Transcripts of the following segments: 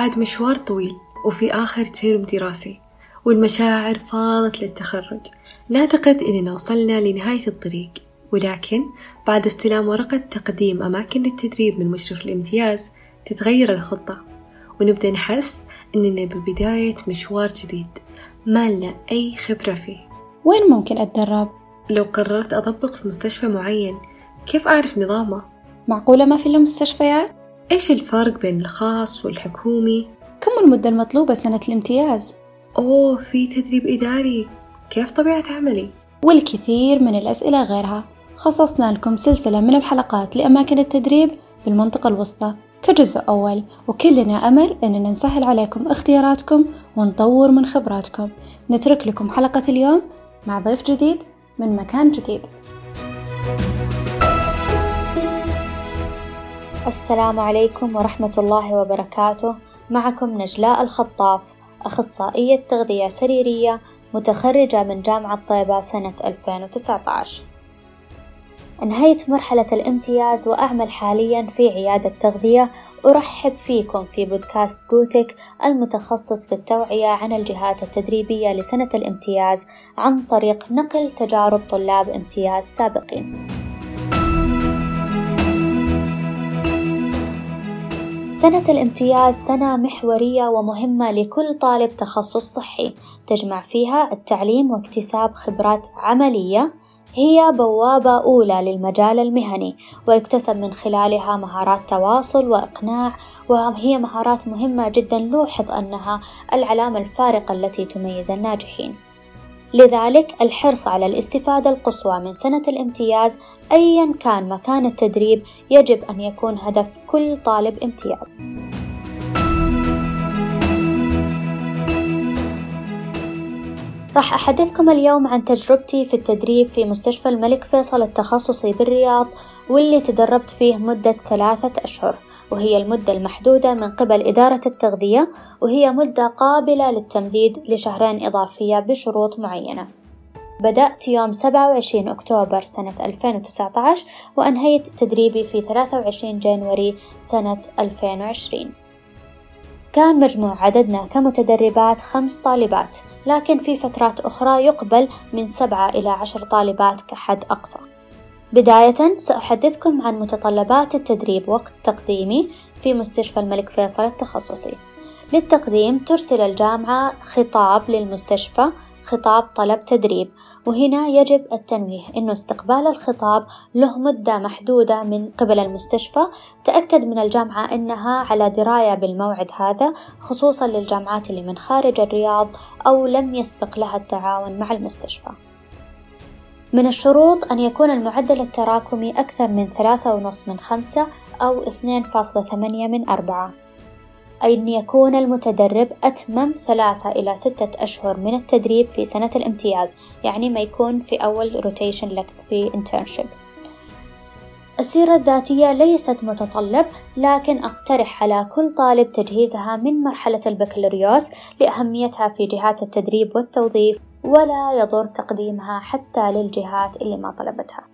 بعد مشوار طويل وفي آخر ترم دراسي والمشاعر فاضت للتخرج نعتقد إننا وصلنا لنهاية الطريق ولكن بعد استلام ورقة تقديم أماكن للتدريب من مشرف الامتياز تتغير الخطة ونبدأ نحس إننا ببداية مشوار جديد ما لنا أي خبرة فيه وين ممكن أتدرب؟ لو قررت أطبق في مستشفى معين كيف أعرف نظامه؟ معقولة ما في له مستشفيات؟ إيش الفرق بين الخاص والحكومي؟ كم المدة المطلوبة سنة الامتياز؟ أوه في تدريب إداري كيف طبيعة عملي؟ والكثير من الأسئلة غيرها خصصنا لكم سلسلة من الحلقات لأماكن التدريب بالمنطقة الوسطى كجزء أول وكلنا أمل أننا نسهل عليكم اختياراتكم ونطور من خبراتكم نترك لكم حلقة اليوم مع ضيف جديد من مكان جديد السلام عليكم ورحمة الله وبركاته. معكم نجلاء الخطاف أخصائية تغذية سريرية متخرجة من جامعة طيبة سنة 2019 انهيت مرحلة الامتياز وأعمل حاليا في عيادة تغذية أرحب فيكم في بودكاست بوتك المتخصص في التوعية عن الجهات التدريبية لسنة الامتياز عن طريق نقل تجارب طلاب امتياز سابقين. سنة الامتياز سنة محورية ومهمة لكل طالب تخصص صحي تجمع فيها التعليم واكتساب خبرات عملية هي بوابة أولى للمجال المهني ويكتسب من خلالها مهارات تواصل وإقناع وهي مهارات مهمة جدا لوحظ أنها العلامة الفارقة التي تميز الناجحين. لذلك الحرص على الاستفادة القصوى من سنة الامتياز أيا كان مكان التدريب يجب أن يكون هدف كل طالب امتياز. راح أحدثكم اليوم عن تجربتي في التدريب في مستشفى الملك فيصل التخصصي بالرياض واللي تدربت فيه مدة ثلاثة أشهر وهي المدة المحدودة من قبل إدارة التغذية وهي مدة قابلة للتمديد لشهرين إضافية بشروط معينة. بدأت يوم 27 أكتوبر سنة 2019 وأنهيت تدريبي في 23 جانوري سنة 2020 كان مجموع عددنا كمتدربات خمس طالبات لكن في فترات أخرى يقبل من سبعة إلى عشر طالبات كحد أقصى. بداية سأحدثكم عن متطلبات التدريب وقت تقديمي في مستشفى الملك فيصل التخصصي. للتقديم ترسل الجامعة خطاب للمستشفى خطاب طلب تدريب وهنا يجب التنويه أنه استقبال الخطاب له مدة محدودة من قبل المستشفى. تأكد من الجامعة أنها على دراية بالموعد هذا خصوصا للجامعات اللي من خارج الرياض أو لم يسبق لها التعاون مع المستشفى. من الشروط أن يكون المعدل التراكمي أكثر من ثلاثة ونص من خمسة أو اثنين فاصلة ثمانية من أربعة. أن يكون المتدرب أتمم ثلاثة إلى ستة أشهر من التدريب في سنة الامتياز يعني ما يكون في أول روتيشن لك في internship. السيرة الذاتية ليست متطلب لكن أقترح على كل طالب تجهيزها من مرحلة البكالوريوس لأهميتها في جهات التدريب والتوظيف. ولا يضر تقديمها حتى للجهات اللي ما طلبتها.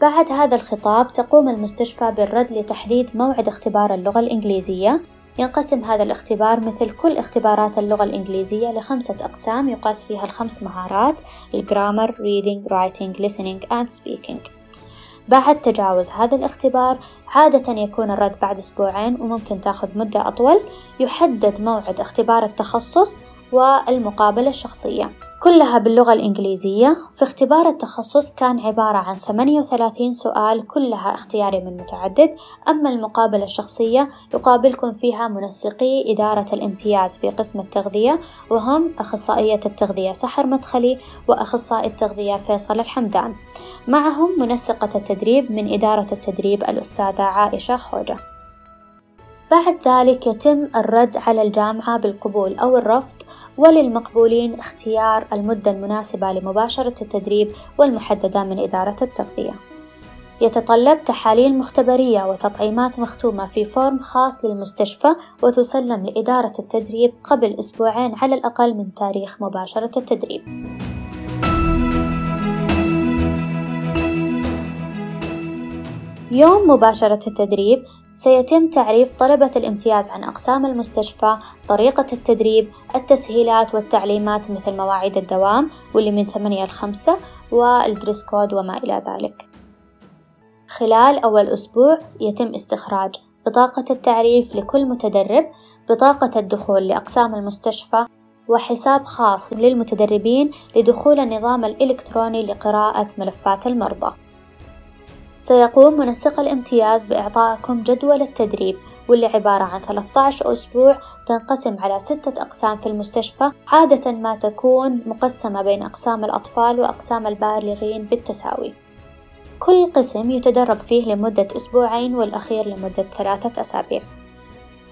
بعد هذا الخطاب تقوم المستشفى بالرد لتحديد موعد اختبار اللغة الإنجليزية. ينقسم هذا الاختبار مثل كل اختبارات اللغة الإنجليزية لخمسة أقسام يقاس فيها الخمس مهارات الجرامر reading writing listening and speaking. بعد تجاوز هذا الاختبار عادة يكون الرد بعد أسبوعين وممكن تأخذ مدة أطول. يحدد موعد اختبار التخصص والمقابلة الشخصية. كلها باللغة الإنجليزية. في اختبار التخصص كان عبارة عن 38 سؤال كلها اختياري من متعدد. أما المقابلة الشخصية يقابلكم فيها منسقي إدارة الامتياز في قسم التغذية وهم أخصائية التغذية سحر مدخلي وأخصائي التغذية فيصل الحمدان. معهم منسقة التدريب من إدارة التدريب الأستاذة عائشة خوجة. بعد ذلك يتم الرد على الجامعة بالقبول أو الرفض وللمقبولين اختيار المدة المناسبة لمباشرة التدريب والمحددة من إدارة التغذية. يتطلب تحاليل مختبرية وتطعيمات مختومة في فورم خاص للمستشفى وتسلم لإدارة التدريب قبل أسبوعين على الأقل من تاريخ مباشرة التدريب. يوم مباشرة التدريب سيتم تعريف طلبة الامتياز عن أقسام المستشفى، طريقة التدريب، التسهيلات والتعليمات مثل مواعيد الدوام واللي من ثمانية لخمسة والدريس كود وما إلى ذلك. خلال أول أسبوع يتم استخراج بطاقة التعريف لكل متدرب، بطاقة الدخول لأقسام المستشفى، وحساب خاص للمتدربين لدخول النظام الإلكتروني لقراءة ملفات المرضى. سيقوم منسق الامتياز بإعطائكم جدول التدريب واللي عبارة عن 13 أسبوع تنقسم على ستة أقسام في المستشفى. عادة ما تكون مقسمة بين أقسام الأطفال وأقسام البالغين بالتساوي. كل قسم يتدرب فيه لمدة أسبوعين والأخير لمدة ثلاثة أسابيع.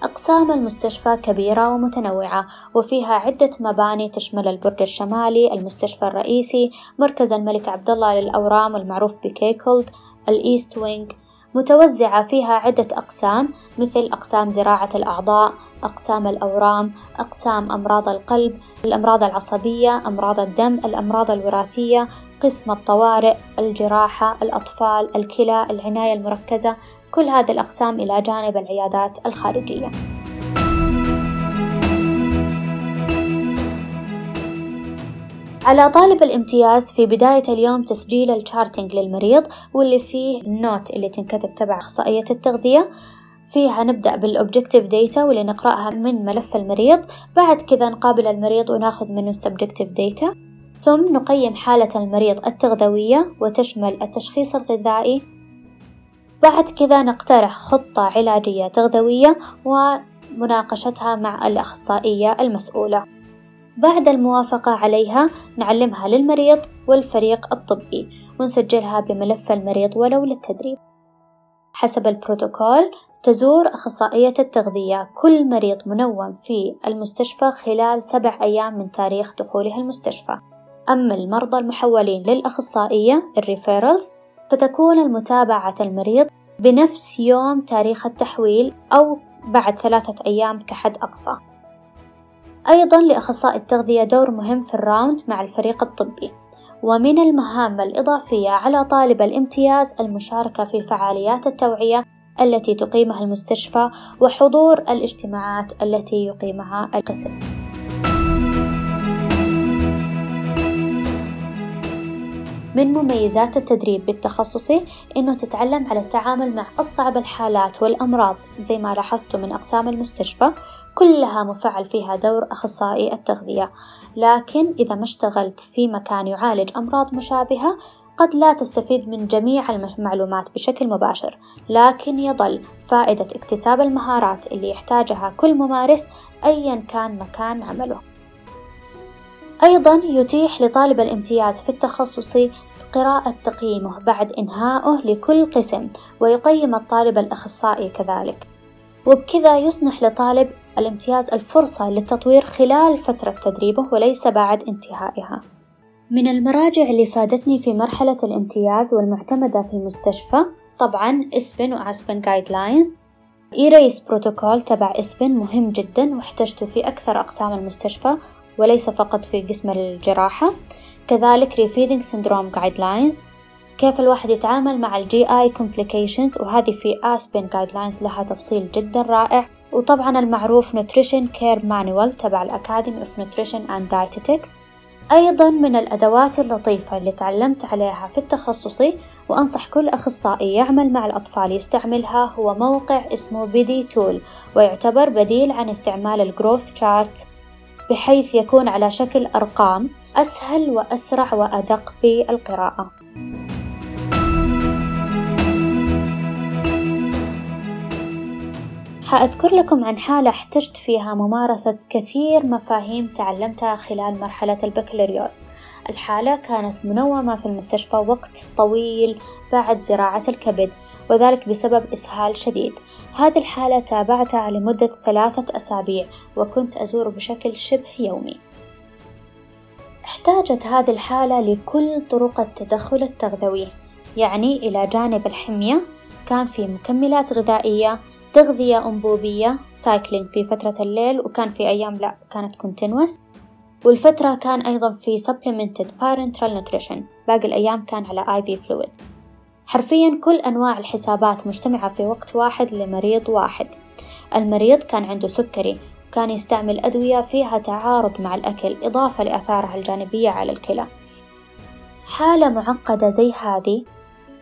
أقسام المستشفى كبيرة ومتنوعة وفيها عدة مباني تشمل البرج الشمالي، المستشفى الرئيسي، مركز الملك عبدالله للأورام المعروف بكيكولد، ال East Wing متوزعة فيها عدة أقسام مثل أقسام زراعة الأعضاء، أقسام الأورام، أقسام أمراض القلب، الأمراض العصبية، أمراض الدم، الأمراض الوراثية، قسم الطوارئ، الجراحة، الأطفال، الكلى، العناية المركزة، كل هذه الأقسام إلى جانب العيادات الخارجية. على طالب الامتياز في بداية اليوم تسجيل ال charting للمريض واللي فيه ال note اللي تنكتب تبع أخصائية التغذية. فيها نبدأ بال objective data واللي نقرأها من ملف المريض. بعد كذا نقابل المريض وناخذ منه ال subjective data ثم نقيم حالة المريض التغذوية وتشمل التشخيص الغذائي. بعد كذا نقترح خطة علاجية تغذوية ومناقشتها مع الأخصائية المسؤولة. بعد الموافقة عليها نعلمها للمريض والفريق الطبي ونسجلها بملف المريض ولو للتدريب. حسب البروتوكول تزور أخصائية التغذية كل مريض منوم في المستشفى خلال سبع أيام من تاريخ دخوله المستشفى. أما المرضى المحولين للأخصائية الريفيرلز فتكون المتابعة المريض بنفس يوم تاريخ التحويل أو بعد ثلاثة أيام كحد أقصى. أيضا لأخصائي التغذية دور مهم في الراوند مع الفريق الطبي ومن المهام الإضافية على طالب الامتياز المشاركة في فعاليات التوعية التي تقيمها المستشفى وحضور الاجتماعات التي يقيمها القسم. من مميزات التدريب بالتخصصي إنه تتعلم على التعامل مع أصعب الحالات والأمراض زي ما لاحظتوا من أقسام المستشفى كلها مفعل فيها دور أخصائي التغذية. لكن إذا ما اشتغلت في مكان يعالج أمراض مشابهة قد لا تستفيد من جميع المعلومات بشكل مباشر. لكن يظل فائدة اكتساب المهارات اللي يحتاجها كل ممارس أيا كان مكان عمله. أيضا يتيح لطالب الامتياز في التخصصي قراءة تقييمه بعد إنهائه لكل قسم ويقيم الطالب الأخصائي كذلك. وبكذا يسنح لطالب الامتياز الفرصة للتطوير خلال فترة تدريبه وليس بعد انتهائها. من المراجع اللي فادتني في مرحلة الامتياز والمعتمدة في المستشفى طبعا ESPEN و ASPEN guidelines ERAS protocol تبع ESPEN مهم جدا واحتجته في أكثر أقسام المستشفى وليس فقط في قسم الجراحة. كذلك refeeding syndrome guidelines كيف الواحد يتعامل مع ال GI complications وهذه في ASPEN guidelines لها تفصيل جدا رائع. وطبعا المعروف Nutrition Care Manual تبع ال Academy of Nutrition and Dietetics أيضا من الأدوات اللطيفة اللي تعلمت عليها في التخصصي وأنصح كل أخصائي يعمل مع الأطفال يستعملها هو موقع اسمه PediTools ويعتبر بديل عن استعمال الجروث تشارت بحيث يكون على شكل أرقام أسهل وأسرع وأدق بالقراءة. حأذكر لكم عن حالة احتجت فيها ممارسة كثير مفاهيم تعلمتها خلال مرحلة البكالوريوس. الحالة كانت منومة في المستشفى وقت طويل بعد زراعة الكبد وذلك بسبب إسهال شديد. هذه الحالة تابعتها لمدة ثلاثة أسابيع وكنت أزور بشكل شبه يومي. احتاجت هذه الحالة لكل طرق التدخل التغذوي يعني إلى جانب الحمية كان في مكملات غذائية تغذية أنبوبية cycling في فترة الليل وكان في أيام لا كانت continuous والفترة كان أيضا في supplemented parenteral nutrition باقي الأيام كان على IV fluid. حرفيا كل أنواع الحسابات مجتمعة في وقت واحد لمريض واحد. المريض كان عنده سكري كان يستعمل أدوية فيها تعارض مع الأكل إضافة لآثارها الجانبية على الكلى. حالة معقدة زي هذه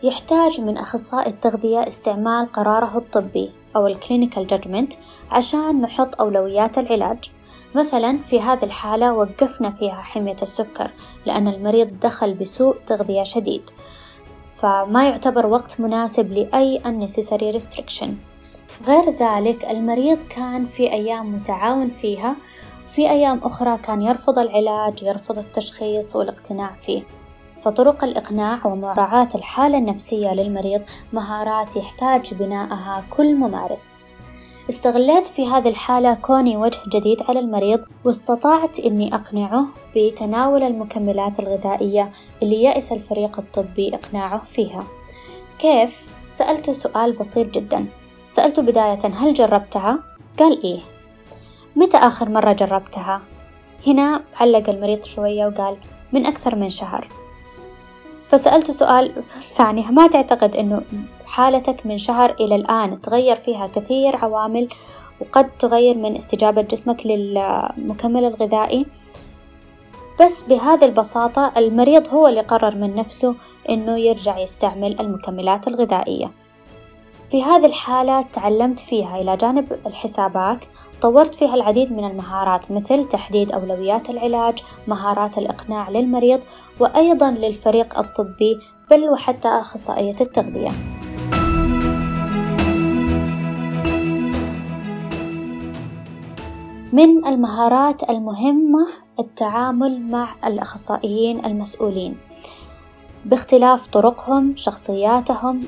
يحتاج من أخصائي التغذية استعمال قراره الطبي أو ال clinical judgment عشان نحط أولويات العلاج. مثلا في هذه الحالة وقفنا فيها حمية السكر لأن المريض دخل بسوء تغذية شديد. فما يعتبر وقت مناسب لأي unnecessary restriction. غير ذلك المريض كان في أيام متعاون فيها في أيام أخرى كان يرفض العلاج يرفض التشخيص والاقتناع فيه. فطرق الإقناع ومراعاة الحالة النفسية للمريض مهارات يحتاج بناءها كل ممارس استغليت في هذه الحالة كوني وجه جديد على المريض واستطعت إني أقنعه بتناول المكملات الغذائية اللي يأس الفريق الطبي إقناعه فيها كيف؟ سألته سؤال بسيط جدا سألته بداية هل جربتها؟ قال إيه متى آخر مرة جربتها؟ هنا علق المريض شوية وقال من أكثر من شهر فسألته سؤال ثاني. ما تعتقد أنه حالتك من شهر إلى الآن تغير فيها كثير عوامل وقد تغير من استجابة جسمك للمكمل الغذائي؟ بس بهذه البساطة المريض هو اللي قرر من نفسه إنه يرجع يستعمل المكملات الغذائية. في هذه الحالة تعلمت فيها إلى جانب الحسابات. طورت فيها العديد من المهارات مثل تحديد أولويات العلاج، مهارات الإقناع للمريض، وأيضا للفريق الطبي بل وحتى أخصائية التغذية. من المهارات المهمة التعامل مع الأخصائيين المسؤولين باختلاف طرقهم، شخصياتهم،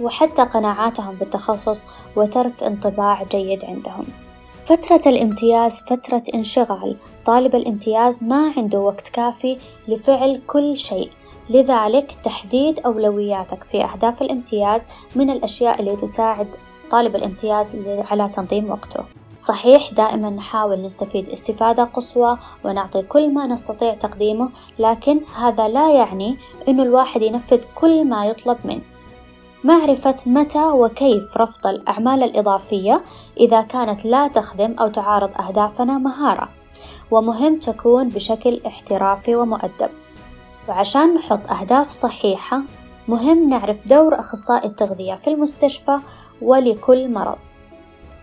وحتى قناعاتهم بالتخصص وترك انطباع جيد عندهم. فترة الامتياز فترة انشغال، طالب الامتياز ما عنده وقت كافي لفعل كل شيء، لذلك تحديد أولوياتك في أهداف الامتياز من الأشياء اللي تساعد طالب الامتياز على تنظيم وقته. صحيح دائما نحاول نستفيد استفادة قصوى ونعطي كل ما نستطيع تقديمه لكن هذا لا يعني أنه الواحد ينفذ كل ما يطلب منه. معرفة متى وكيف رفض الأعمال الإضافية إذا كانت لا تخدم أو تعارض أهدافنا مهارة. ومهم تكون بشكل احترافي ومؤدب. وعشان نحط أهداف صحيحة مهم نعرف دور أخصائي التغذية في المستشفى ولكل مرض.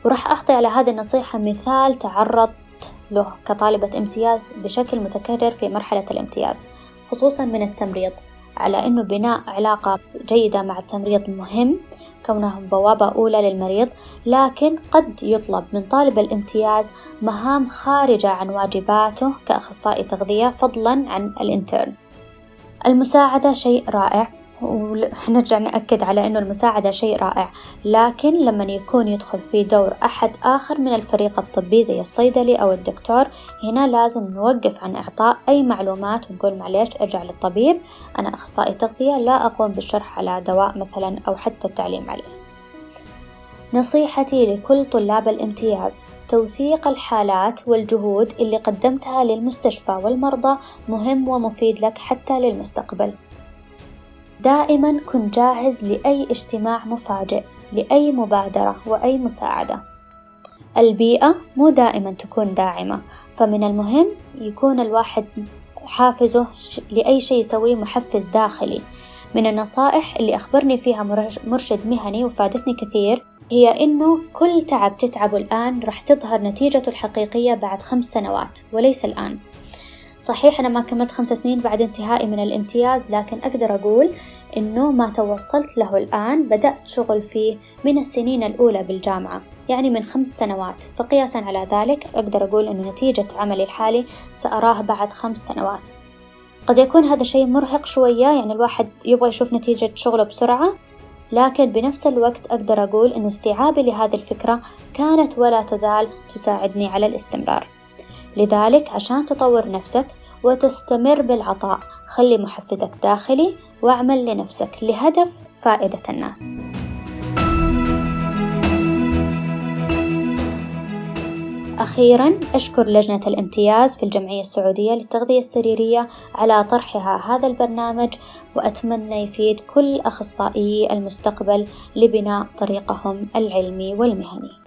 وراح أعطي على هذه النصيحة مثال تعرضت له كطالبة امتياز بشكل متكرر في مرحلة الامتياز خصوصا من التمريض. على أنه بناء علاقة جيدة مع التمريض مهم كونهم بوابة أولى للمريض لكن قد يطلب من طالب الامتياز مهام خارجة عن واجباته كأخصائي تغذية فضلا عن الانترن المساعدة شيء رائع. ونرجع نأكد على أنه المساعدة شيء رائع. لكن لما يكون يدخل في دور أحد آخر من الفريق الطبي زي الصيدلي أو الدكتور هنا لازم نوقف عن إعطاء أي معلومات ونقول معليش ارجع للطبيب أنا أخصائي تغذية لا أقوم بالشرح على دواء مثلا أو حتى التعليم عليه. نصيحتي لكل طلاب الامتياز توثيق الحالات والجهود اللي قدمتها للمستشفى والمرضى مهم ومفيد لك حتى للمستقبل. دائما كن جاهز لأي اجتماع مفاجئ لأي مبادرة وأي مساعدة. البيئة مو دائما تكون داعمة فمن المهم يكون الواحد حافزه لأي شيء يسويه محفز داخلي. من النصائح اللي أخبرني فيها مرشد مهني وفادتني كثير هي إنه كل تعب تتعبه الآن راح تظهر نتيجته الحقيقية بعد خمس سنوات وليس الآن. صحيح أنا ما كملت خمس سنين بعد انتهائي من الامتياز لكن أقدر أقول إنه ما توصلت له الآن بدأت شغل فيه من السنين الأولى بالجامعة يعني من خمس سنوات. فقياسا على ذلك أقدر أقول إنه نتيجة عملي الحالي سأراه بعد خمس سنوات. قد يكون هذا شيء مرهق شوية يعني الواحد يبغى يشوف نتيجة شغله بسرعة لكن بنفس الوقت أقدر أقول إنه استيعابي لهذه الفكرة كانت ولا تزال تساعدني على الاستمرار. لذلك عشان تطور نفسك وتستمر بالعطاء خلي محفزك داخلي واعمل لنفسك لهدف فائدة الناس. أخيرا أشكر لجنة الامتياز في الجمعية السعودية للتغذية السريرية على طرحها هذا البرنامج وأتمنى يفيد كل أخصائيي المستقبل لبناء طريقهم العلمي والمهني.